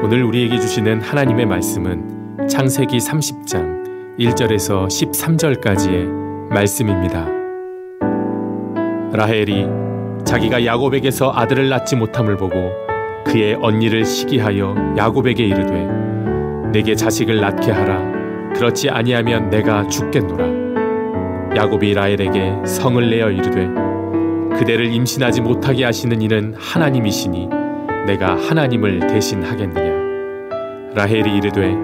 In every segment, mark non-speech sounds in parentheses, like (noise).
오늘 우리에게 주시는 하나님의 말씀은 창세기 30장 1절에서 13절까지의 말씀입니다. 라헬이 자기가 야곱에게서 아들을 낳지 못함을 보고 그의 언니를 시기하여 야곱에게 이르되 내게 자식을 낳게 하라 그렇지 아니하면 내가 죽겠노라 야곱이 라헬에게 성을 내어 이르되 그대를 임신하지 못하게 하시는 이는 하나님이시니 내가 하나님을 대신하겠느냐? 라헬이 이르되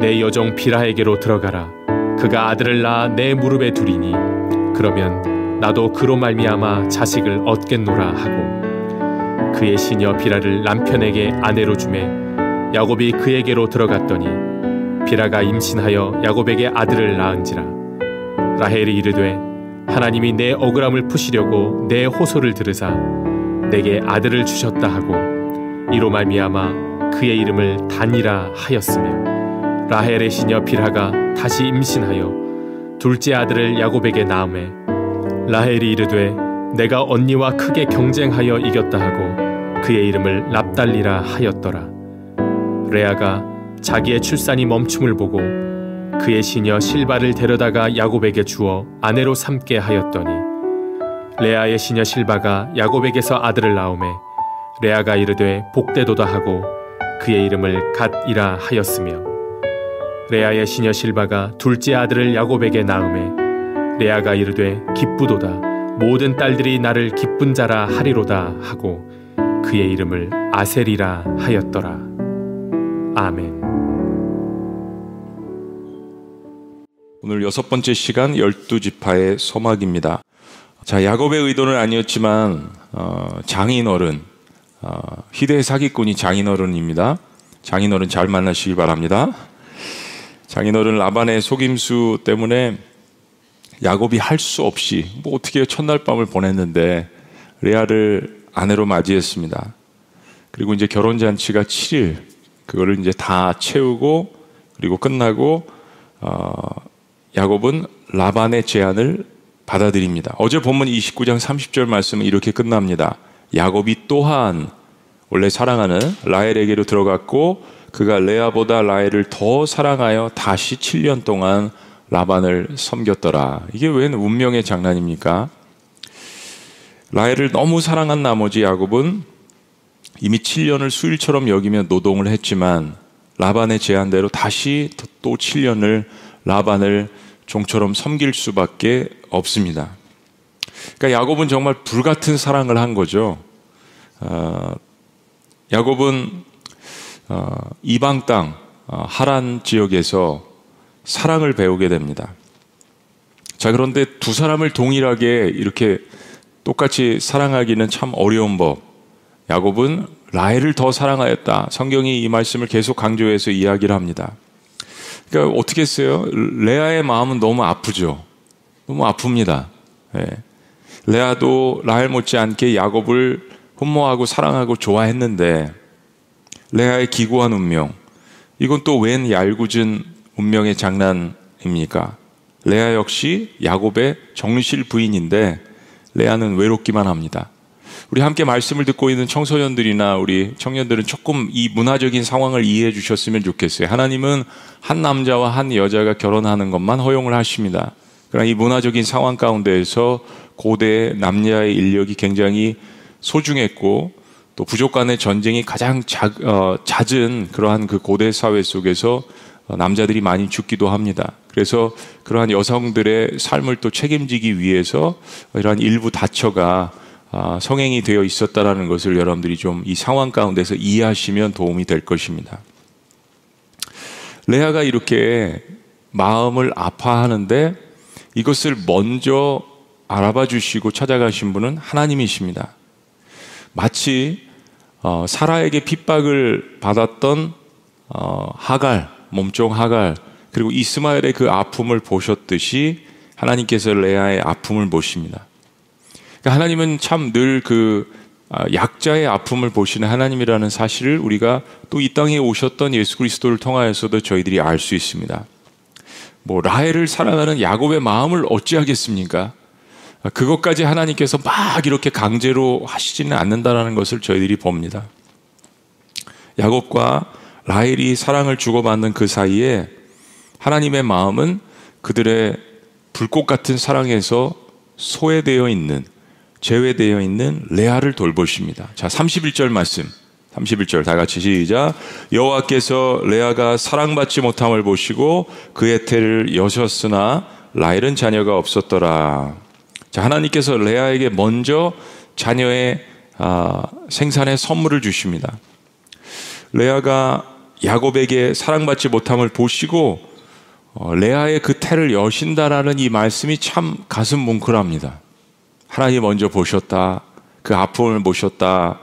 내 여종 비라에게로 들어가라. 그가 아들을 낳아 내 무릎에 두리니 그러면 나도 그로 말미암아 자식을 얻겠노라 하고 그의 시녀 비라를 남편에게 아내로 주매 야곱이 그에게로 들어갔더니 비라가 임신하여 야곱에게 아들을 낳은지라. 라헬이 이르되 하나님이 내 억울함을 푸시려고 내 호소를 들으사 내게 아들을 주셨다 하고 이로 말미암아 그의 이름을 단이라 하였으며 라헬의 시녀 비라가 다시 임신하여 둘째 아들을 야곱에게 낳음에 라헬이 이르되 내가 언니와 크게 경쟁하여 이겼다 하고 그의 이름을 납달리라 하였더라. 레아가 자기의 출산이 멈춤을 보고 그의 시녀 실바를 데려다가 야곱에게 주어 아내로 삼게 하였더니 레아의 시녀 실바가 야곱에게서 아들을 낳음에 레아가 이르되 복되도다 하고 그의 이름을 갓이라 하였으며 레아의 시녀 실바가 둘째 아들을 야곱에게 낳음에 레아가 이르되 기쁘도다 모든 딸들이 나를 기쁜 자라 하리로다 하고 그의 이름을 아셀이라 하였더라 아멘. 오늘 여섯 번째 시간 열두 지파의 소막입니다. 자 야곱의 의도는 아니었지만 어, 장인 어른 어, 희대의 사기꾼이 장인어른입니다. 장인어른 잘 만나시기 바랍니다. 장인어른 라반의 속임수 때문에 야곱이 할 수 없이 뭐 어떻게 첫날 밤을 보냈는데 레아를 아내로 맞이했습니다. 그리고 이제 결혼 잔치가 7일 그거를 이제 다 채우고 그리고 끝나고 어, 야곱은 라반의 제안을 받아들입니다. 어제 본문 29장 30절 말씀은 이렇게 끝납니다. 야곱이 또한 원래 사랑하는 라헬에게로 들어갔고 그가 레아보다 라헬을 더 사랑하여 다시 7년 동안 라반을 섬겼더라. 이게 웬 운명의 장난입니까? 라헬을 너무 사랑한 나머지 야곱은 이미 7년을 수일처럼 여기며 노동을 했지만 라반의 제안대로 다시 또 7년을 라반을 종처럼 섬길 수밖에 없습니다. 그러니까 야곱은 정말 불같은 사랑을 한 거죠. 어, 야곱은 어, 이방 땅 어, 하란 지역에서 사랑을 배우게 됩니다. 자 그런데 두 사람을 동일하게 이렇게 똑같이 사랑하기는 참 어려운 법. 야곱은 라헬을 더 사랑하였다. 성경이 이 말씀을 계속 강조해서 이야기를 합니다. 그러니까 어떻게 했어요? 레아의 마음은 너무 아프죠. 너무 아픕니다. 네. 레아도 라헬 못지않게 야곱을 흠모하고 사랑하고 좋아했는데 레아의 기구한 운명 이건 또 웬 얄궂은 운명의 장난입니까? 레아 역시 야곱의 정실 부인인데 레아는 외롭기만 합니다. 우리 함께 말씀을 듣고 있는 청소년들이나 우리 청년들은 조금 이 문화적인 상황을 이해해 주셨으면 좋겠어요. 하나님은 한 남자와 한 여자가 결혼하는 것만 허용을 하십니다. 그러나 이 문화적인 상황 가운데에서 고대 남녀의 인력이 굉장히 소중했고 또 부족 간의 전쟁이 가장 작, 어, 잦은 그러한 그 고대 사회 속에서 남자들이 많이 죽기도 합니다. 그래서 그러한 여성들의 삶을 또 책임지기 위해서 이러한 일부 다처가 아, 성행이 되어 있었다라는 것을 여러분들이 좀 이 상황 가운데서 이해하시면 도움이 될 것입니다. 레아가 이렇게 마음을 아파하는데 이것을 먼저 알아봐 주시고 찾아가신 분은 하나님이십니다. 마치 어, 사라에게 핍박을 받았던 어, 하갈, 몸종 하갈, 그리고 이스마엘의 그 아픔을 보셨듯이 하나님께서 레아의 아픔을 보십니다. 그러니까 하나님은 참 늘그 아, 약자의 아픔을 보시는 하나님이라는 사실을 우리가 또 이 땅에 오셨던 예수 그리스도를 통하여서도 저희들이 알 수 있습니다. 뭐 라헬을 사랑하는 야곱의 마음을 어찌하겠습니까? 아, 그것까지 하나님께서 막 이렇게 강제로 하시지는 않는다라는 것을 저희들이 봅니다. 야곱과 라헬이 사랑을 주고받는 그 사이에 하나님의 마음은 그들의 불꽃 같은 사랑에서 소외되어 있는 제외되어 있는 레아를 돌보십니다. 자, 31절 말씀. 31절 다 같이 시작. 여호와께서 레아가 사랑받지 못함을 보시고 그의 태를 여셨으나 라헬은 자녀가 없었더라. 자, 하나님께서 레아에게 먼저 자녀의 아, 생산의 선물을 주십니다. 레아가 야곱에게 사랑받지 못함을 보시고 어, 레아의 그 태를 여신다라는 이 말씀이 참 가슴 뭉클합니다. 하나님 먼저 보셨다. 그 아픔을 보셨다.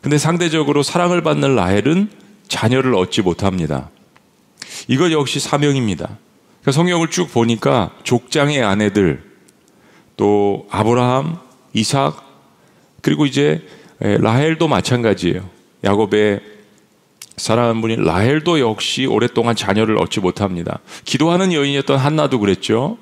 근데 상대적으로 사랑을 받는 라헬은 자녀를 얻지 못합니다. 이것 역시 사명입니다. 그러니까 성경을 쭉 보니까 족장의 아내들, 또 아브라함, 이삭, 그리고 이제 라헬도 마찬가지예요. 야곱의 사랑하는 분이 라헬도 역시 오랫동안 자녀를 얻지 못합니다. 기도하는 여인이었던 한나도 그랬죠.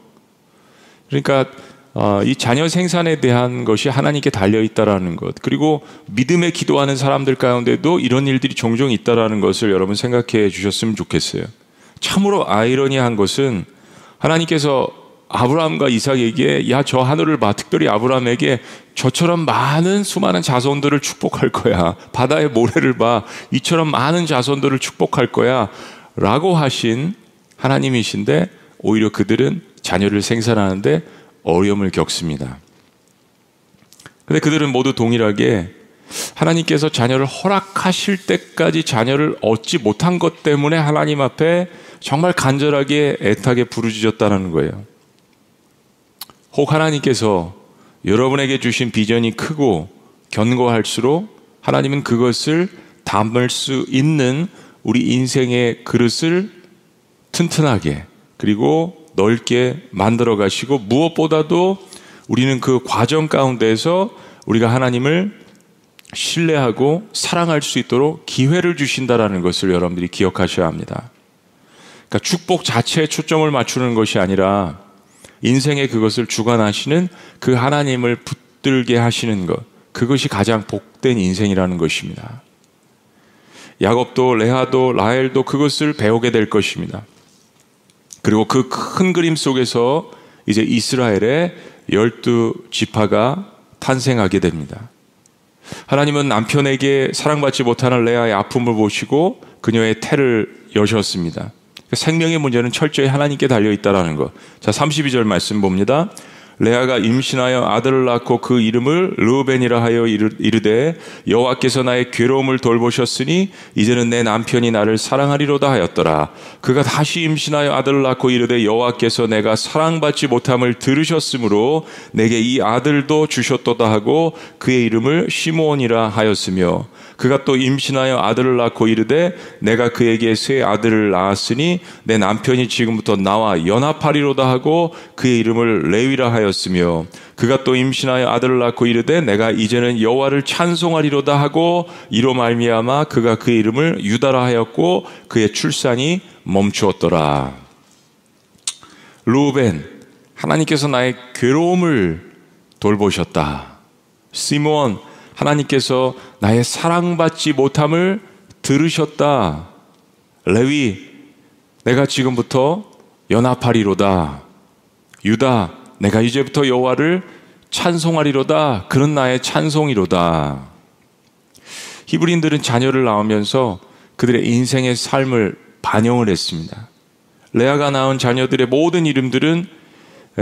그러니까 어, 이 자녀 생산에 대한 것이 하나님께 달려 있다라는 것 그리고 믿음에 기도하는 사람들 가운데도 이런 일들이 종종 있다라는 것을 여러분 생각해 주셨으면 좋겠어요. 참으로 아이러니한 것은 하나님께서 아브라함과 이삭에게 야 저 하늘을 봐 특별히 아브라함에게 저처럼 많은 수많은 자손들을 축복할 거야 바다의 모래를 봐 이처럼 많은 자손들을 축복할 거야 라고 하신 하나님이신데 오히려 그들은 자녀를 생산하는데 어려움을 겪습니다. 근데 그들은 모두 동일하게 하나님께서 자녀를 허락하실 때까지 자녀를 얻지 못한 것 때문에 하나님 앞에 정말 간절하게 애타게 부르짖었다는 거예요. 혹 하나님께서 여러분에게 주신 비전이 크고 견고할수록 하나님은 그것을 담을 수 있는 우리 인생의 그릇을 튼튼하게 그리고 넓게 만들어 가시고 무엇보다도 우리는 그 과정 가운데서 우리가 하나님을 신뢰하고 사랑할 수 있도록 기회를 주신다라는 것을 여러분들이 기억하셔야 합니다. 그러니까 축복 자체에 초점을 맞추는 것이 아니라 인생의 그것을 주관하시는 그 하나님을 붙들게 하시는 것. 그것이 가장 복된 인생이라는 것입니다. 야곱도 레아도 라헬도 그것을 배우게 될 것입니다. 그리고 그 큰 그림 속에서 이제 이스라엘의 열두 지파가 탄생하게 됩니다. 하나님은 남편에게 사랑받지 못하는 레아의 아픔을 보시고 그녀의 태를 여셨습니다. 생명의 문제는 철저히 하나님께 달려 있다라는 것. 자, 32절 말씀 봅니다. 레아가 임신하여 아들을 낳고 그 이름을 르벤이라 하여 이르되 여호와께서 나의 괴로움을 돌보셨으니 이제는 내 남편이 나를 사랑하리로다 하였더라. 그가 다시 임신하여 아들을 낳고 이르되 여호와께서 내가 사랑받지 못함을 들으셨으므로 내게 이 아들도 주셨도다 하고 그의 이름을 시므온이라 하였으며 그가 또 임신하여 아들을 낳고 이르되 내가 그에게 새 아들을 낳았으니 내 남편이 지금부터 나와 연합하리로다 하고 그의 이름을 레위라 하였으며 그가 또 임신하여 아들을 낳고 이르되 내가 이제는 여호와를 찬송하리로다 하고 이로 말미암아 그가 그의 이름을 유다라 하였고 그의 출산이 멈추었더라. 루벤 하나님께서 나의 괴로움을 돌보셨다. 시몬 하나님께서 나의 사랑받지 못함을 들으셨다. 레위, 내가 지금부터 연합하리로다. 유다, 내가 이제부터 여호와를 찬송하리로다. 그런 나의 찬송이로다. 히브리인들은 자녀를 낳으면서 그들의 인생의 삶을 반영을 했습니다. 레아가 낳은 자녀들의 모든 이름들은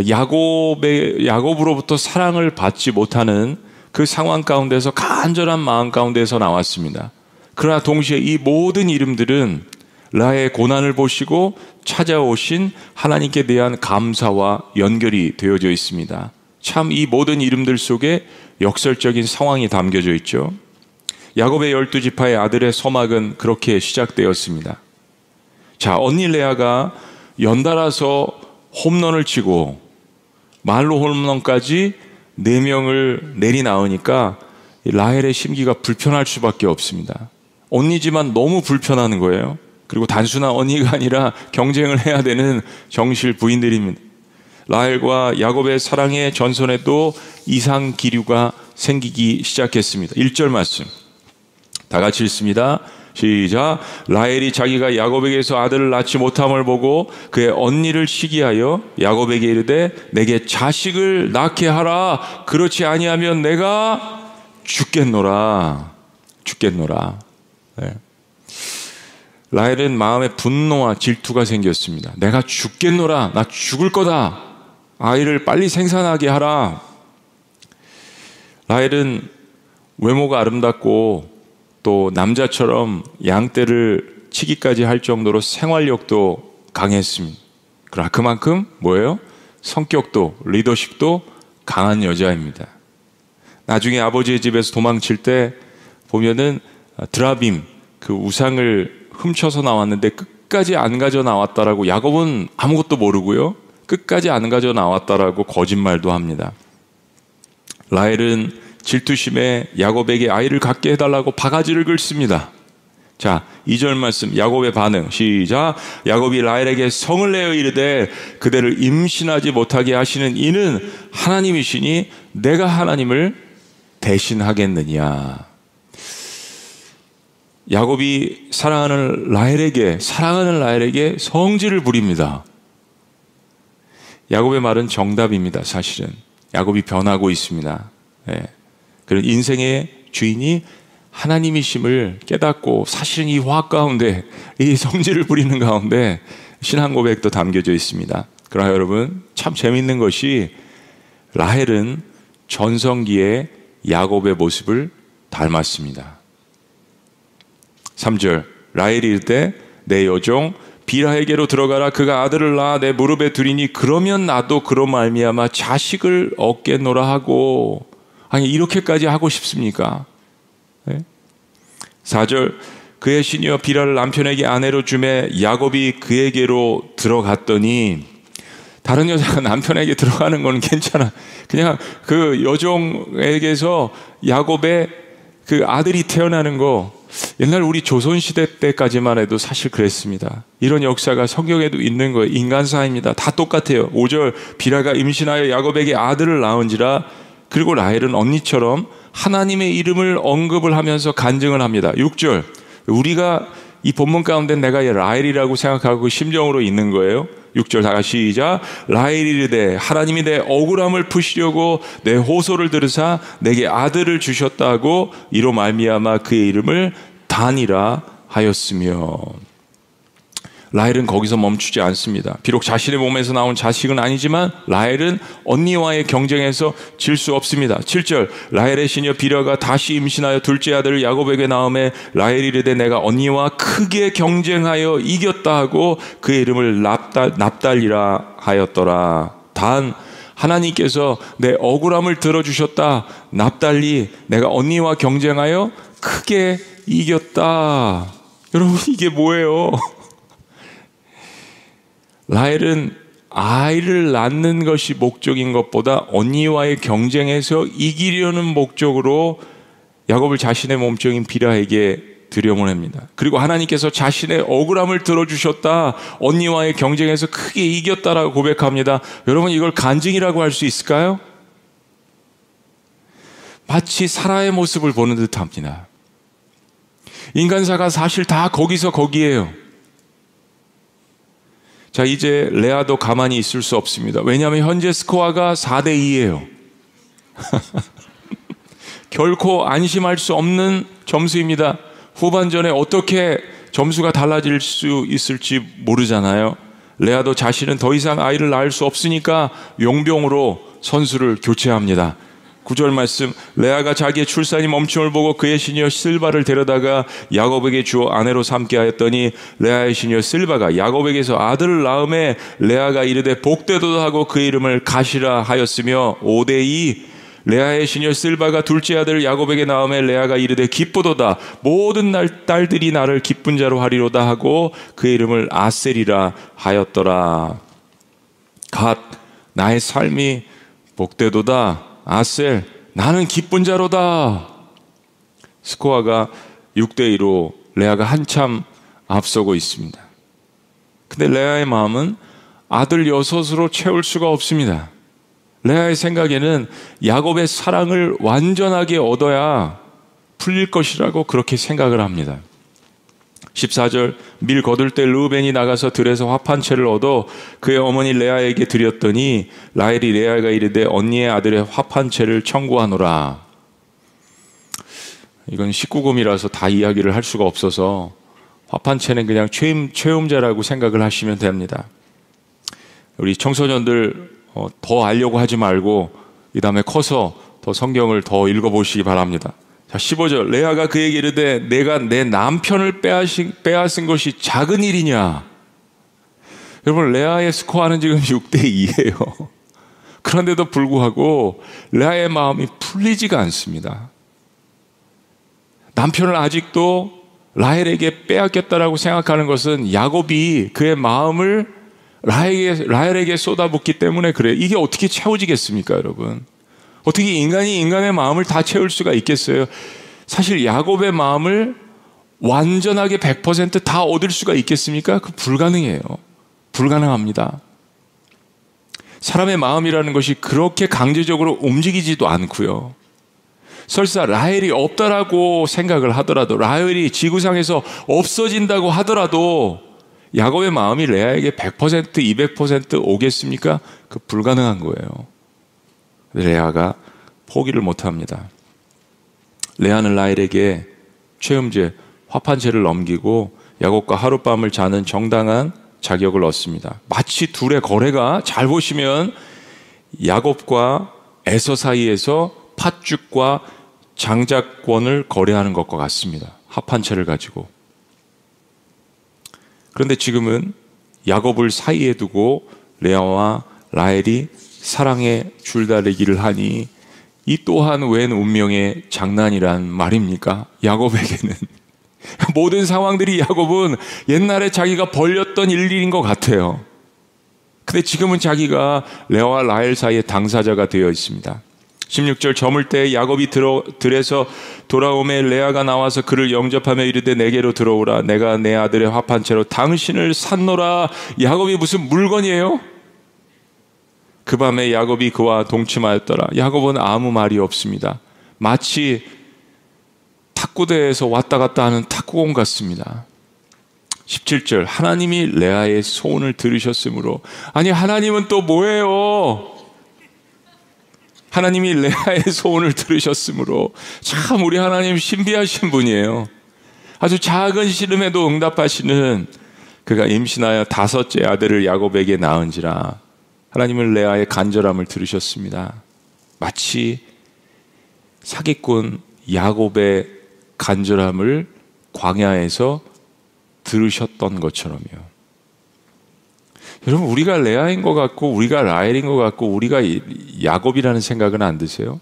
야곱의 야곱으로부터 사랑을 받지 못하는 그 상황 가운데서 간절한 마음 가운데서 나왔습니다. 그러나 동시에 이 모든 이름들은 라의 고난을 보시고 찾아오신 하나님께 대한 감사와 연결이 되어져 있습니다. 참 이 모든 이름들 속에 역설적인 상황이 담겨져 있죠. 야곱의 열두 지파의 아들의 서막은 그렇게 시작되었습니다. 자, 언니 레아가 연달아서 홈런을 치고 말로 홈런까지 네 명을 내리 나오니까 라헬의 심기가 불편할 수밖에 없습니다. 언니지만 너무 불편하는 거예요. 그리고 단순한 언니가 아니라 경쟁을 해야 되는 정실 부인들입니다. 라헬과 야곱의 사랑의 전선에도 이상 기류가 생기기 시작했습니다. 1절 말씀. 다 같이 읽습니다. 시작. 라헬이 자기가 야곱에게서 아들을 낳지 못함을 보고 그의 언니를 시기하여 야곱에게 이르되 내게 자식을 낳게 하라. 그렇지 아니하면 내가 죽겠노라. 죽겠노라. 네. 라헬은 마음에 분노와 질투가 생겼습니다. 내가 죽겠노라. 나 죽을 거다. 아이를 빨리 생산하게 하라. 라헬은 외모가 아름답고 또 남자처럼 양떼를 치기까지 할 정도로 생활력도 강했습니다. 그러나 그만큼 뭐예요? 성격도 리더십도 강한 여자입니다. 나중에 아버지의 집에서 도망칠 때 보면은 드라빔 그 우상을 훔쳐서 나왔는데 끝까지 안 가져 나왔다라고 야곱은 아무것도 모르고요. 끝까지 안 가져 나왔다라고 거짓말도 합니다. 라헬은 질투심에 야곱에게 아이를 갖게 해달라고 바가지를 긁습니다. 자, 2절 말씀, 야곱의 반응, 시작. 야곱이 라헬에게 성을 내어 이르되 그대를 임신하지 못하게 하시는 이는 하나님이시니 내가 하나님을 대신하겠느냐. 야곱이 사랑하는 라헬에게, 사랑하는 라헬에게 성질을 부립니다. 야곱의 말은 정답입니다, 사실은. 야곱이 변하고 있습니다. 네. 그런 인생의 주인이 하나님이심을 깨닫고 사실은 이 화학 가운데 이 성질을 부리는 가운데 신앙 고백도 담겨져 있습니다. 그러나 여러분 참 재밌는 것이 라헬은 전성기의 야곱의 모습을 닮았습니다. 3절 라헬이 이르되 내 여종 비라에게로 들어가라 그가 아들을 낳아 내 무릎에 두리니 그러면 나도 그로 말미암아 자식을 얻겠노라 하고 아니 이렇게까지 하고 싶습니까? 네? 4절 그의 시녀 비라를 남편에게 아내로 주매 야곱이 그에게로 들어갔더니 다른 여자가 남편에게 들어가는 건 괜찮아. 그냥 그 여종에게서 야곱의 그 아들이 태어나는 거 옛날 우리 조선시대 때까지만 해도 사실 그랬습니다. 이런 역사가 성경에도 있는 거예요. 인간사입니다. 다 똑같아요. 5절 비라가 임신하여 야곱에게 아들을 낳은지라 그리고 라헬은 언니처럼 하나님의 이름을 언급을 하면서 간증을 합니다. 6절. 우리가 이 본문 가운데 내가 라헬이라고 생각하고 심정으로 있는 거예요. 6절 다 같이 시작. 라헬이르되 하나님이 내 억울함을 푸시려고 내 호소를 들으사 내게 아들을 주셨다고 이로 말미암아 그의 이름을 단이라 하였으며 라헬은 거기서 멈추지 않습니다. 비록 자신의 몸에서 나온 자식은 아니지만 라헬은 언니와의 경쟁에서 질 수 없습니다. 7절 라헬의 시녀 비려가 다시 임신하여 둘째 아들을 야곱에게 낳음에 라헬이 르되 내가 언니와 크게 경쟁하여 이겼다 하고 그의 이름을 납달, 납달이라 하였더라. 단 하나님께서 내 억울함을 들어주셨다. 납달리 내가 언니와 경쟁하여 크게 이겼다. (laughs) 여러분 이게 뭐예요? 라헬은 아이를 낳는 것이 목적인 것보다 언니와의 경쟁에서 이기려는 목적으로 야곱을 자신의 몸종인 비라에게 들여보냅니다. 그리고 하나님께서 자신의 억울함을 들어주셨다. 언니와의 경쟁에서 크게 이겼다라고 고백합니다. 여러분 이걸 간증이라고 할 수 있을까요? 마치 사라의 모습을 보는 듯 합니다. 인간사가 사실 다 거기서 거기에요. 자, 이제 레아도 가만히 있을 수 없습니다. 왜냐하면 현재 스코어가 4대 2예요. (laughs) 결코 안심할 수 없는 점수입니다. 후반전에 어떻게 점수가 달라질 수 있을지 모르잖아요. 레아도 자신은 더 이상 아이를 낳을 수 없으니까 용병으로 선수를 교체합니다. 구절 말씀 레아가 자기의 출산이 멈춤을 보고 그의 시녀 실바를 데려다가 야곱에게 주어 아내로 삼게 하였더니 레아의 시녀 실바가 야곱에게서 아들을 낳음에 레아가 이르되 복되도다 하고 그 이름을 가시라 하였으며 5대2 레아의 시녀 실바가 둘째 아들 야곱에게 낳음에 레아가 이르되 기쁘도다. 모든 날 딸들이 나를 기쁜 자로 하리로다 하고 그 이름을 아셀이라 하였더라. 갓 나의 삶이 복되도다 아셀, 나는 기쁜 자로다. 스코어가 6대 2로 레아가 한참 앞서고 있습니다. 근데 레아의 마음은 아들 여섯으로 채울 수가 없습니다. 레아의 생각에는 야곱의 사랑을 완전하게 얻어야 풀릴 것이라고 그렇게 생각을 합니다. 14절 밀 거둘 때 르우벤이 나가서 들에서 화판 채를 얻어 그의 어머니 레아에게 드렸더니 라헬이 레아가 이르되 언니의 아들의 화판 채를 청구하노라. 이건 19금이라서 다 이야기를 할 수가 없어서 화판 채는 그냥 최음, 최음자라고 생각을 하시면 됩니다. 우리 청소년들 어, 더 알려고 하지 말고 이 다음에 커서 더 성경을 더 읽어보시기 바랍니다. 자, 15절. 레아가 그에게 이르되 내가 내 남편을 빼앗은, 빼앗은 것이 작은 일이냐? 여러분, 레아의 스코어는 지금 (laughs) 6대 2예요. 그런데도 불구하고 레아의 마음이 풀리지가 않습니다. 남편을 아직도 라헬에게 빼앗겼다라고 생각하는 것은 야곱이 그의 마음을 라헬에게, 라헬에게 쏟아붓기 때문에 그래. 이게 어떻게 채워지겠습니까, 여러분? 어떻게 인간이 인간의 마음을 다 채울 수가 있겠어요? 사실 야곱의 마음을 완전하게 100%다 얻을 수가 있겠습니까? 그 불가능해요. 불가능합니다. 사람의 마음이라는 것이 그렇게 강제적으로 움직이지도 않고요. 설사 라헬이 없다라고 생각을 하더라도 라헬이 지구상에서 없어진다고 하더라도 야곱의 마음이 레아에게 100% 200% 오겠습니까? 그 불가능한 거예요. 레아가 포기를 못합니다. 레아는 라헬에게 최음제 화판제를 넘기고 야곱과 하룻밤을 자는 정당한 자격을 얻습니다. 마치 둘의 거래가 잘 보시면 야곱과 에서 사이에서 팥죽과 장작권을 거래하는 것과 같습니다. 합한채를 가지고. 그런데 지금은 야곱을 사이에 두고 레아와 라헬이 사랑의 줄다리기를 하니 이 또한 웬 운명의 장난이란 말입니까? 야곱에게는 (laughs) 모든 상황들이 야곱은 옛날에 자기가 벌렸던 일일인 것 같아요. 근데 지금은 자기가 레와 라헬 사이의 당사자가 되어 있습니다. 16절 저물 때 야곱이 들어, 들에서 돌아오매 레아가 나와서 그를 영접하며 이르되 내게로 들어오라 내가 내 아들의 화판채로 당신을 샀노라 야곱이 무슨 물건이에요? 그 밤에 야곱이 그와 동침하였더라. 야곱은 아무 말이 없습니다. 마치 탁구대에서 왔다 갔다 하는 탁구공 같습니다. 17절 하나님이 레아의 소원을 들으셨으므로 아니 하나님은 또 뭐예요? 하나님이 레아의 소원을 들으셨으므로 참 우리 하나님 신비하신 분이에요. 아주 작은 시름에도 응답하시는 그가 임신하여 다섯째 아들을 야곱에게 낳은지라 하나님은 레아의 간절함을 들으셨습니다. 마치 사기꾼 야곱의 간절함을 광야에서 들으셨던 것처럼요. 여러분 우리가 레아인 것 같고 우리가 라헬인 것 같고 우리가 야곱이라는 생각은 안 드세요?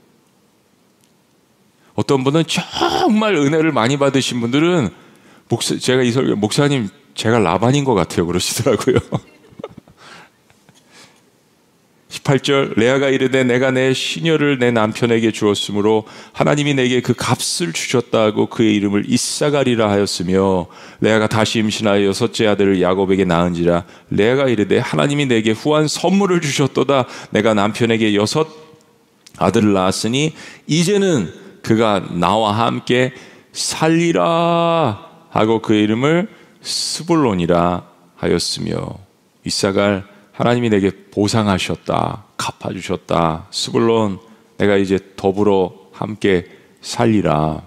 어떤 분은 정말 은혜를 많이 받으신 분들은 목사, 제가 이 설교 목사님 제가 라반인 것 같아요 그러시더라고요. (laughs) 18절 레아가 이르되 내가 내 시녀를 내 남편에게 주었으므로 하나님이 내게 그 값을 주셨다고 그의 이름을 이사가리라 하였으며 레아가 다시 임신하여 여섯째 아들을 야곱에게 낳은지라 레아가 이르되 하나님이 내게 후한 선물을 주셨도다. 내가 남편에게 여섯 아들을 낳았으니 이제는 그가 나와 함께 살리라 하고 그의 이름을 스불론이라 하였으며 이사갈 하나님이 내게 보상하셨다. 갚아주셨다. 스불론 내가 이제 더불어 함께 살리라.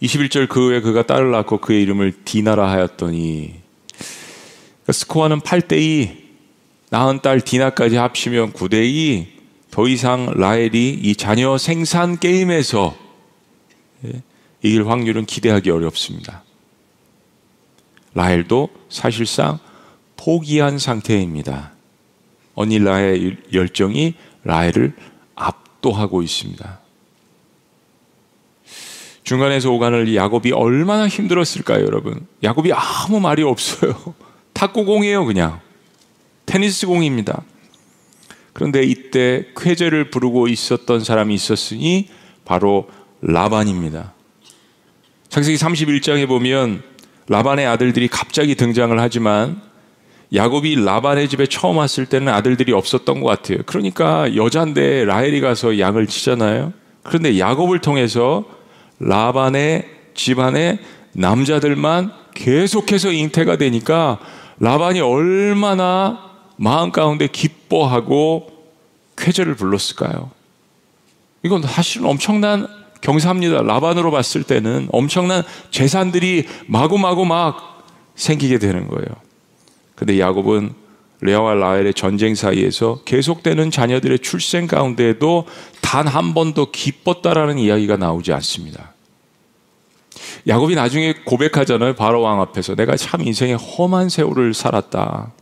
21절 그 후에 그가 딸을 낳고 그의 이름을 디나라 하였더니 그러니까 스코어는 8대2 낳은 딸 디나까지 합치면 9대2 더 이상 라헬이 이 자녀 생산 게임에서 예, 이길 확률은 기대하기 어렵습니다. 라헬도 사실상 포기한 상태입니다. 어닐라의 열정이 라헬을 압도하고 있습니다. 중간에서 오가는 야곱이 얼마나 힘들었을까요, 여러분? 야곱이 아무 말이 없어요. (laughs) 탁구공이에요, 그냥. 테니스공입니다. 그런데 이때 쾌제를 부르고 있었던 사람이 있었으니 바로 라반입니다. 창세기 31장에 보면 라반의 아들들이 갑자기 등장을 하지만 야곱이 라반의 집에 처음 왔을 때는 아들들이 없었던 것 같아요. 그러니까 여잔데 라헬이 가서 양을 치잖아요. 그런데 야곱을 통해서 라반의 집안의 남자들만 계속해서 잉태가 되니까 라반이 얼마나 마음 가운데 기뻐하고 쾌제를 불렀을까요? 이건 사실은 엄청난 경사입니다. 라반으로 봤을 때는 엄청난 재산들이 마구마구 막 생기게 되는 거예요. 근데 야곱은 레아와 라헬의 전쟁 사이에서 계속되는 자녀들의 출생 가운데에도 단 한 번도 기뻤다라는 이야기가 나오지 않습니다. 야곱이 나중에 고백하잖아요. 바로 왕 앞에서 내가 참 인생의 험한 세월을 살았다.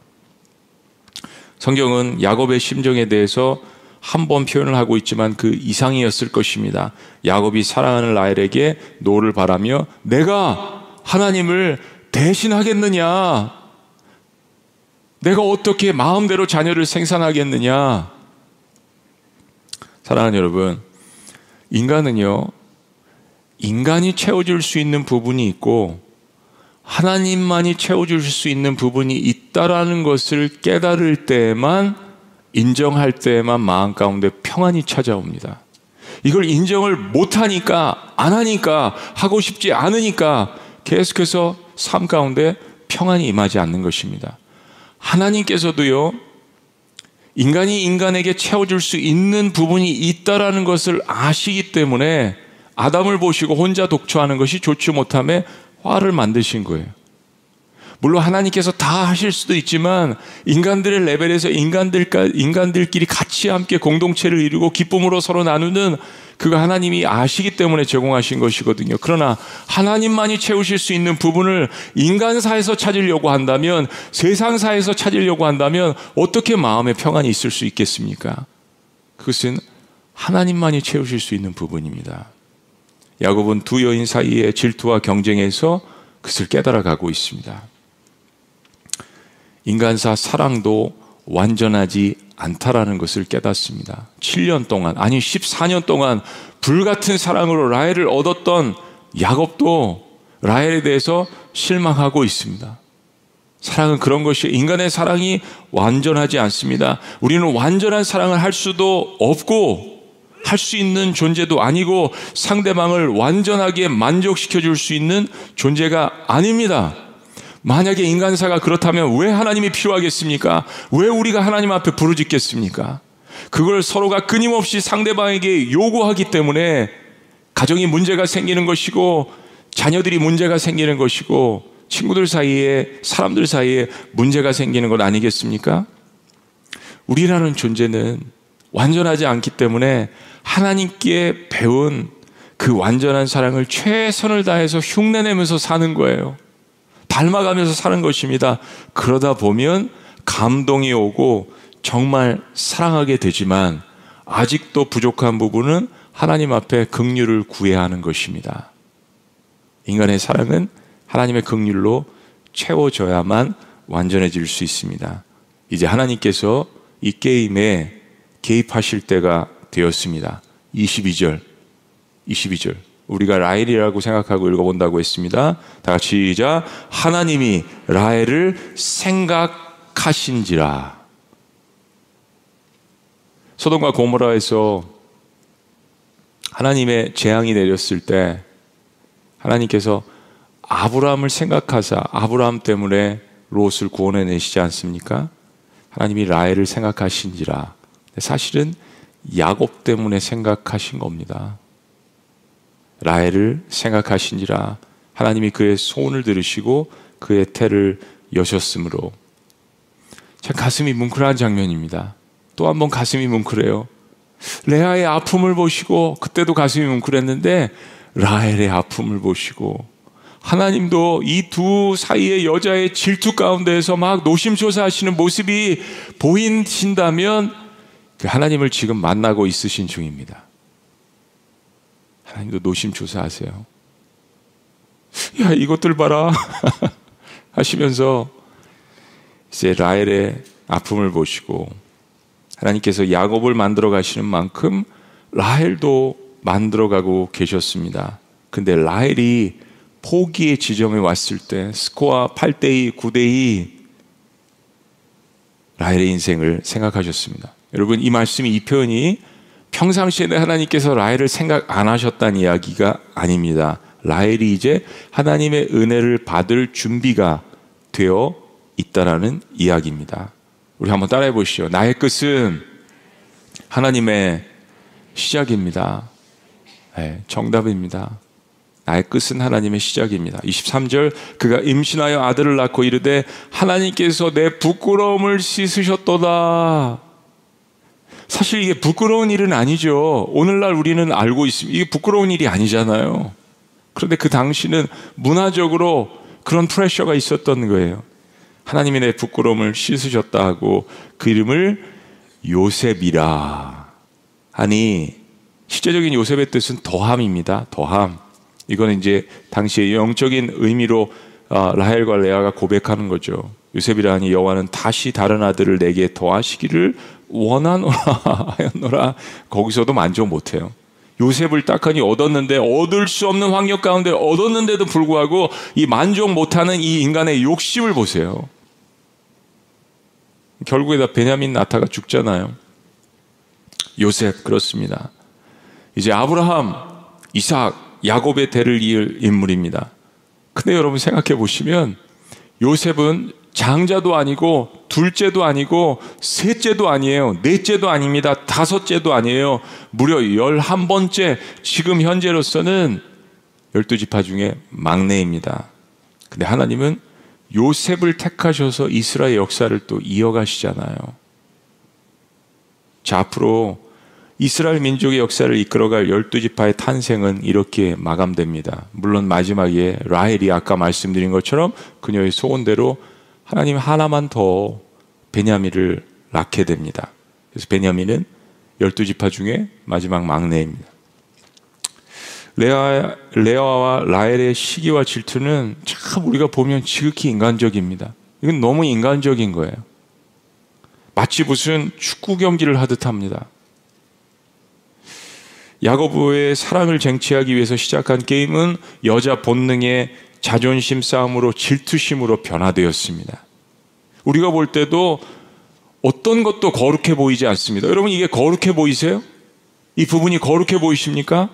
성경은 야곱의 심정에 대해서 한 번 표현을 하고 있지만 그 이상이었을 것입니다. 야곱이 사랑하는 라헬에게 노를 발하며 내가 하나님을 대신하겠느냐? 내가 어떻게 마음대로 자녀를 생산하겠느냐? 사랑하는 여러분, 인간은요, 인간이 채워줄 수 있는 부분이 있고, 하나님만이 채워줄 수 있는 부분이 있다라는 것을 깨달을 때에만, 인정할 때에만 마음 가운데 평안이 찾아옵니다. 이걸 인정을 못하니까, 안 하니까, 하고 싶지 않으니까, 계속해서 삶 가운데 평안이 임하지 않는 것입니다. 하나님께서도요, 인간이 인간에게 채워줄 수 있는 부분이 있다라는 것을 아시기 때문에 아담을 보시고 혼자 독초하는 것이 좋지 못함에 화를 만드신 거예요. 물론 하나님께서 다 하실 수도 있지만 인간들의 레벨에서 인간들 인간들끼리 같이 함께 공동체를 이루고 기쁨으로 서로 나누는 그거 하나님이 아시기 때문에 제공하신 것이거든요. 그러나 하나님만이 채우실 수 있는 부분을 인간사에서 찾으려고 한다면 세상사에서 찾으려고 한다면 어떻게 마음의 평안이 있을 수 있겠습니까? 그것은 하나님만이 채우실 수 있는 부분입니다. 야곱은 두 여인 사이의 질투와 경쟁에서 그것을 깨달아 가고 있습니다. 인간사 사랑도 완전하지 않다라는 것을 깨닫습니다. 7년 동안, 아니 14년 동안 불같은 사랑으로 라헬을 얻었던 야곱도 라헬에 대해서 실망하고 있습니다. 사랑은 그런 것이 인간의 사랑이 완전하지 않습니다. 우리는 완전한 사랑을 할 수도 없고 할 수 있는 존재도 아니고 상대방을 완전하게 만족시켜 줄 수 있는 존재가 아닙니다. 만약에 인간사가 그렇다면 왜 하나님이 필요하겠습니까? 왜 우리가 하나님 앞에 부르짖겠습니까? 그걸 서로가 끊임없이 상대방에게 요구하기 때문에 가정이 문제가 생기는 것이고 자녀들이 문제가 생기는 것이고 친구들 사이에 사람들 사이에 문제가 생기는 것 아니겠습니까? 우리라는 존재는 완전하지 않기 때문에 하나님께 배운 그 완전한 사랑을 최선을 다해서 흉내내면서 사는 거예요. 닮아가면서 사는 것입니다. 그러다 보면 감동이 오고 정말 사랑하게 되지만 아직도 부족한 부분은 하나님 앞에 긍휼을 구해야 하는 것입니다. 인간의 사랑은 하나님의 긍휼로 채워져야만 완전해질 수 있습니다. 이제 하나님께서 이 게임에 개입하실 때가 되었습니다. 22절. 22절. 우리가 라헬이라고 생각하고 읽어본다고 했습니다. 다 같이 시작. 하나님이 라헬을 생각하신지라. 소돔과 고모라에서 하나님의 재앙이 내렸을 때 하나님께서 아브라함을 생각하사 아브라함 때문에 롯을 구원해 내시지 않습니까? 하나님이 라헬을 생각하신지라. 사실은 야곱 때문에 생각하신 겁니다. 라헬을 생각하신지라 하나님이 그의 소원을 들으시고 그의 태를 여셨으므로 참 가슴이 뭉클한 장면입니다. 또 한 번 가슴이 뭉클해요. 레아의 아픔을 보시고 그때도 가슴이 뭉클했는데 라헬의 아픔을 보시고 하나님도 이 두 사이의 여자의 질투 가운데에서 막 노심초사하시는 모습이 보이신다면 그 하나님을 지금 만나고 있으신 중입니다. 하나님도 노심초사하세요. 야, 이것들 봐라. (laughs) 하시면서 이제 라헬의 아픔을 보시고 하나님께서 야곱을 만들어 가시는 만큼 라헬도 만들어 가고 계셨습니다. 근데 라헬이 포기의 지점에 왔을 때 스코어 8대2, 9대2 라헬의 인생을 생각하셨습니다. 여러분 이 말씀이 이 표현이 평상시에는 하나님께서 라헬을 생각 안 하셨다는 이야기가 아닙니다. 라헬이 이제 하나님의 은혜를 받을 준비가 되어 있다라는 이야기입니다. 우리 한번 따라해 보시죠. 나의 끝은 하나님의 시작입니다. 네, 정답입니다. 나의 끝은 하나님의 시작입니다. 23절 그가 임신하여 아들을 낳고 이르되 하나님께서 내 부끄러움을 씻으셨도다. 사실 이게 부끄러운 일은 아니죠. 오늘날 우리는 알고 있습니다. 이게 부끄러운 일이 아니잖아요. 그런데 그 당시는 문화적으로 그런 프레셔가 있었던 거예요. 하나님이 내 부끄러움을 씻으셨다 하고 그 이름을 요셉이라 하니 실제적인 요셉의 뜻은 더함입니다. 더함. 이거는 이제 당시의 영적인 의미로 아, 라헬과 레아가 고백하는 거죠. 요셉이라니 여호와는 다시 다른 아들을 내게 더하시기를 원하노라 (laughs) 하였노라. 거기서도 만족 못해요. 요셉을 딱하니 얻었는데 얻을 수 없는 환경 가운데 얻었는데도 불구하고 이 만족 못하는 이 인간의 욕심을 보세요. 결국에 다 베냐민 나타가 죽잖아요. 요셉 그렇습니다. 이제 아브라함, 이삭, 야곱의 대를 이을 인물입니다. 근데 여러분 생각해 보시면 요셉은 장자도 아니고 둘째도 아니고 셋째도 아니에요. 넷째도 아닙니다. 다섯째도 아니에요. 무려 열한 번째 지금 현재로서는 열두 지파 중에 막내입니다. 근데 하나님은 요셉을 택하셔서 이스라엘 역사를 또 이어가시잖아요. 자, 앞으로 이스라엘 민족의 역사를 이끌어갈 열두 지파의 탄생은 이렇게 마감됩니다. 물론 마지막에 라헬이 아까 말씀드린 것처럼 그녀의 소원대로 하나님 하나만 더 베냐민을 낳게 됩니다. 그래서 베냐민은 열두 지파 중에 마지막 막내입니다. 레아, 레아와 라헬의 시기와 질투는 참 우리가 보면 지극히 인간적입니다. 이건 너무 인간적인 거예요. 마치 무슨 축구 경기를 하듯 합니다. 야고보의 사랑을 쟁취하기 위해서 시작한 게임은 여자 본능의 자존심 싸움으로 질투심으로 변화되었습니다. 우리가 볼 때도 어떤 것도 거룩해 보이지 않습니다. 여러분 이게 거룩해 보이세요? 이 부분이 거룩해 보이십니까?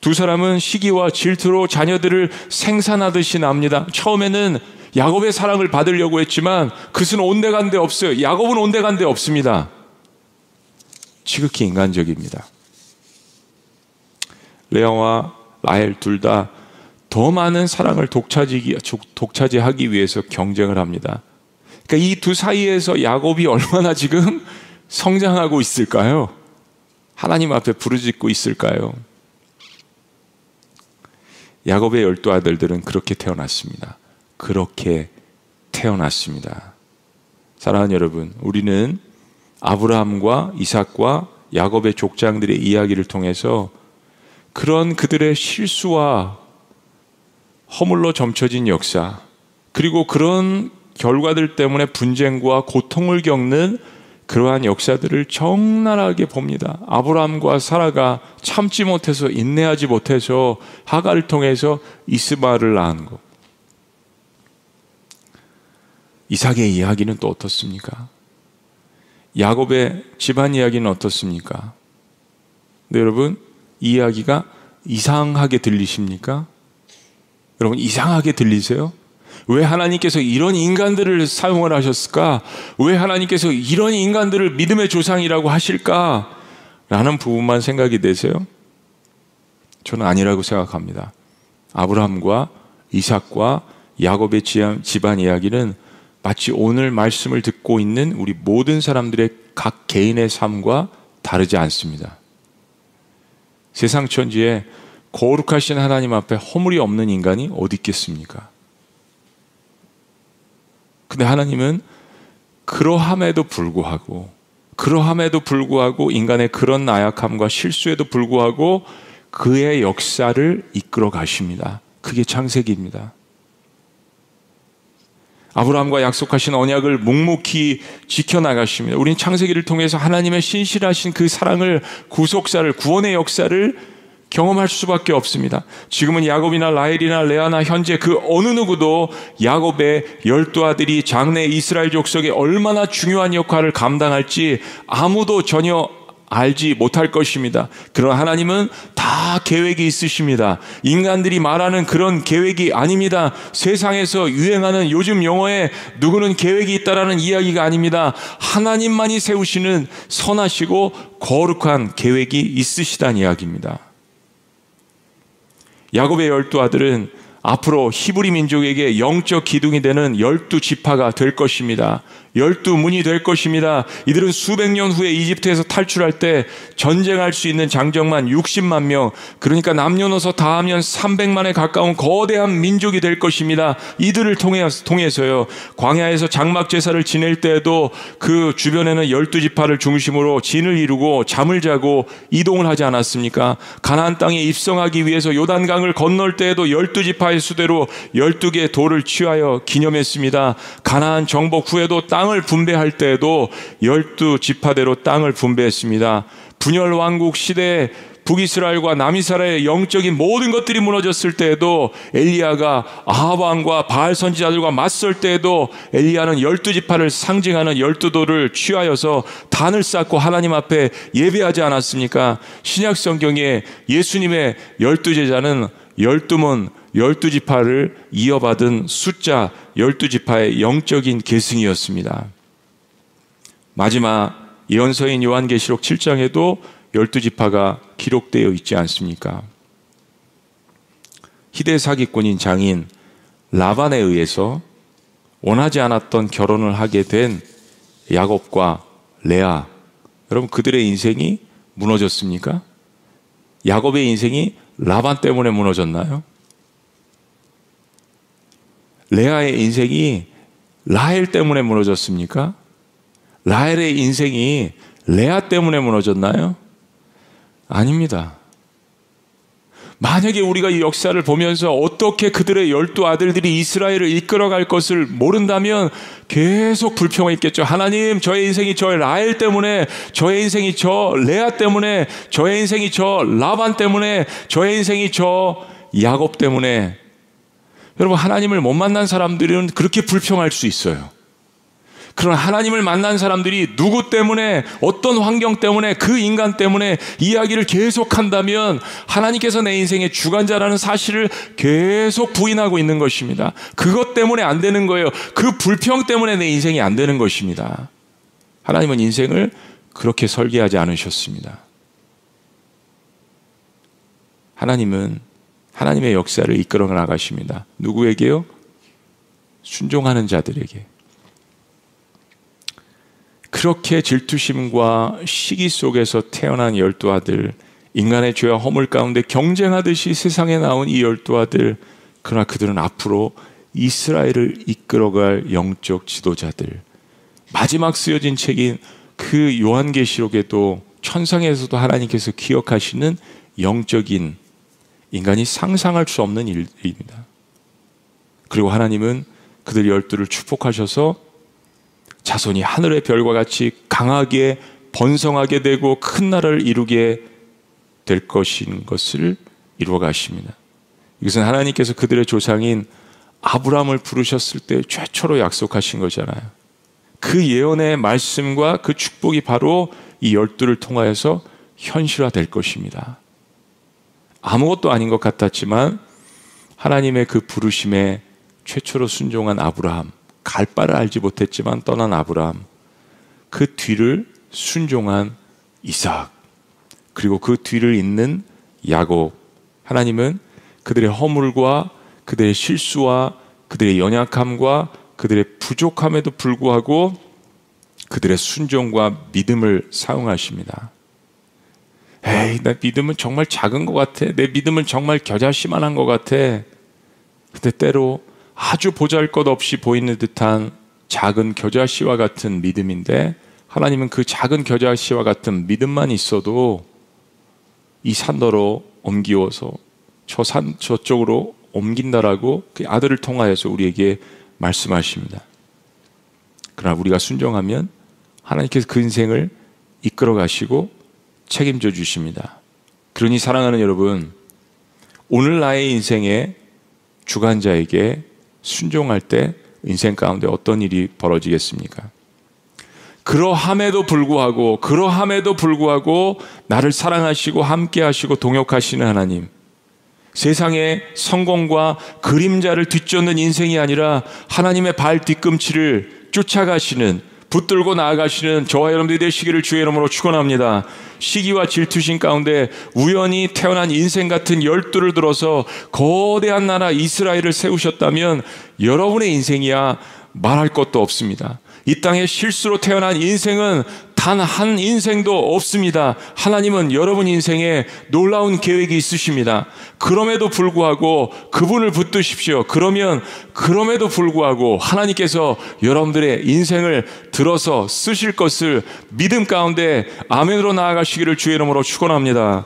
두 사람은 시기와 질투로 자녀들을 생산하듯이 납니다. 처음에는 야곱의 사랑을 받으려고 했지만 그것은 온데간데 없어요. 야곱은 온데간데 없습니다. 지극히 인간적입니다. 레아와 라헬 둘 다 더 많은 사랑을 독차지, 독차지하기 위해서 경쟁을 합니다. 그러니까 이 두 사이에서 야곱이 얼마나 지금 (laughs) 성장하고 있을까요? 하나님 앞에 부르짖고 있을까요? 야곱의 열두 아들들은 그렇게 태어났습니다. 그렇게 태어났습니다. 사랑하는 여러분, 우리는 아브라함과 이삭과 야곱의 족장들의 이야기를 통해서 그런 그들의 실수와 허물로 점쳐진 역사, 그리고 그런 결과들 때문에 분쟁과 고통을 겪는 그러한 역사들을 적나라하게 봅니다. 아브라함과 사라가 참지 못해서 인내하지 못해서 하가를 통해서 이스마를 낳은 것. 이삭의 이야기는 또 어떻습니까? 야곱의 집안 이야기는 어떻습니까? 네, 여러분, 이 이야기가 이상하게 들리십니까? 여러분, 이상하게 들리세요? 왜 하나님께서 이런 인간들을 사용을 하셨을까? 왜 하나님께서 이런 인간들을 믿음의 조상이라고 하실까? 라는 부분만 생각이 되세요? 저는 아니라고 생각합니다. 아브라함과 이삭과 야곱의 집안 이야기는 마치 오늘 말씀을 듣고 있는 우리 모든 사람들의 각 개인의 삶과 다르지 않습니다. 세상 천지에 거룩하신 하나님 앞에 허물이 없는 인간이 어디 있겠습니까? 근데 하나님은 그러함에도 불구하고 그러함에도 불구하고 인간의 그런 나약함과 실수에도 불구하고 그의 역사를 이끌어 가십니다. 그게 창세기입니다. 아브라함과 약속하신 언약을 묵묵히 지켜나가십니다. 우린 창세기를 통해서 하나님의 신실하신 그 사랑을 구속사를 구원의 역사를 경험할 수밖에 없습니다. 지금은 야곱이나 라헬이나 레아나 현재 그 어느 누구도 야곱의 열두 아들이 장래 이스라엘 족속에 얼마나 중요한 역할을 감당할지 아무도 전혀 알지 못할 것입니다. 그러나 하나님은 다 계획이 있으십니다. 인간들이 말하는 그런 계획이 아닙니다. 세상에서 유행하는 요즘 영어에 누구는 계획이 있다라는 이야기가 아닙니다. 하나님만이 세우시는 선하시고 거룩한 계획이 있으시다는 이야기입니다. 야곱의 열두 아들은 앞으로 히브리 민족에게 영적 기둥이 되는 열두 지파가 될 것입니다. 열두 문이 될 것입니다. 이들은 수백 년 후에 이집트에서 탈출할 때 전쟁할 수 있는 장정만 60만 명, 그러니까 남녀노소 다 하면 300만에 가까운 거대한 민족이 될 것입니다. 이들을 통해서요. 광야에서 장막 제사를 지낼 때에도 그 주변에는 열두 지파를 중심으로 진을 이루고 잠을 자고 이동을 하지 않았습니까? 가나안 땅에 입성하기 위해서 요단강을 건널 때에도 열두 지파의 수대로 열두 개의 돌을 취하여 기념했습니다. 가나안 정복 후에도 땅 땅을 분배할 때에도 열두 지파대로 땅을 분배했습니다. 분열 왕국 시대에 북이스라엘과 남이스라엘의 영적인 모든 것들이 무너졌을 때에도 엘리야가 아합 왕과 바알 선지자들과 맞설 때에도 엘리야는 열두 지파를 상징하는 열두 돌을 취하여서 단을 쌓고 하나님 앞에 예배하지 않았습니까? 신약 성경에 예수님의 열두 제자는 열두 문 열두 지파를 이어받은 숫자 열두 지파의 영적인 계승이었습니다. 마지막 예언서인 요한계시록 7장에도 열두 지파가 기록되어 있지 않습니까? 희대 사기꾼인 장인 라반에 의해서 원하지 않았던 결혼을 하게 된 야곱과 레아. 여러분 그들의 인생이 무너졌습니까? 야곱의 인생이 라반 때문에 무너졌나요? 레아의 인생이 라헬 때문에 무너졌습니까? 라헬의 인생이 레아 때문에 무너졌나요? 아닙니다. 만약에 우리가 이 역사를 보면서 어떻게 그들의 열두 아들들이 이스라엘을 이끌어갈 것을 모른다면 계속 불평했겠죠. 하나님, 저의 인생이 저 라헬 때문에, 저의 인생이 저 레아 때문에, 저의 인생이 저 라반 때문에, 저의 인생이 저 야곱 때문에 여러분 하나님을 못 만난 사람들은 그렇게 불평할 수 있어요. 그러나 하나님을 만난 사람들이 누구 때문에 어떤 환경 때문에 그 인간 때문에 이야기를 계속 한다면 하나님께서 내 인생의 주관자라는 사실을 계속 부인하고 있는 것입니다. 그것 때문에 안 되는 거예요. 그 불평 때문에 내 인생이 안 되는 것입니다. 하나님은 인생을 그렇게 설계하지 않으셨습니다. 하나님은 하나님의 역사를 이끌어 나가십니다. 누구에게요? 순종하는 자들에게. 그렇게 질투심과 시기 속에서 태어난 열두 아들, 인간의 죄와 허물 가운데 경쟁하듯이 세상에 나온 이 열두 아들, 그러나 그들은 앞으로 이스라엘을 이끌어갈 영적 지도자들. 마지막 쓰여진 책인 그 요한계시록에도 천상에서도 하나님께서 기억하시는 영적인 인간이 상상할 수 없는 일입니다. 그리고 하나님은 그들 열두를 축복하셔서 자손이 하늘의 별과 같이 강하게 번성하게 되고 큰 나라를 이루게 될 것인 것을 이루어 가십니다. 이것은 하나님께서 그들의 조상인 아브라함을 부르셨을 때 최초로 약속하신 거잖아요. 그 예언의 말씀과 그 축복이 바로 이 열두를 통하여서 현실화될 것입니다. 아무것도 아닌 것 같았지만 하나님의 그 부르심에 최초로 순종한 아브라함, 갈 바를 알지 못했지만 떠난 아브라함, 그 뒤를 순종한 이삭, 그리고 그 뒤를 잇는 야곱. 하나님은 그들의 허물과 그들의 실수와 그들의 연약함과 그들의 부족함에도 불구하고 그들의 순종과 믿음을 사용하십니다. 에이, 내 믿음은 정말 작은 것 같아. 내 믿음은 정말 겨자씨만한 것 같아. 근데 때로 아주 보잘 것 없이 보이는 듯한 작은 겨자씨와 같은 믿음인데 하나님은 그 작은 겨자씨와 같은 믿음만 있어도 이 산더로 옮기워서 저 산 저쪽으로 옮긴다라고 그 아들을 통하여서 우리에게 말씀하십니다. 그러나 우리가 순종하면 하나님께서 그 인생을 이끌어 가시고 책임져 주십니다. 그러니 사랑하는 여러분, 오늘 나의 인생의 주관자에게 순종할 때 인생 가운데 어떤 일이 벌어지겠습니까? 그러함에도 불구하고 그러함에도 불구하고 나를 사랑하시고 함께 하시고 동역하시는 하나님. 세상의 성공과 그림자를 뒤쫓는 인생이 아니라 하나님의 발 뒤꿈치를 쫓아가시는 붙들고 나아가시는 저와 여러분들이 되시기를 주의 이름으로 축원합니다. 시기와 질투심 가운데 우연히 태어난 인생 같은 열두를 들어서 거대한 나라 이스라엘을 세우셨다면 여러분의 인생이야 말할 것도 없습니다. 이 땅에 실수로 태어난 인생은 단 한 인생도 없습니다. 하나님은 여러분 인생에 놀라운 계획이 있으십니다. 그럼에도 불구하고 그분을 붙드십시오. 그러면 그럼에도 불구하고 하나님께서 여러분들의 인생을 들어서 쓰실 것을 믿음 가운데 아멘으로 나아가시기를 주의 이름으로 축원합니다.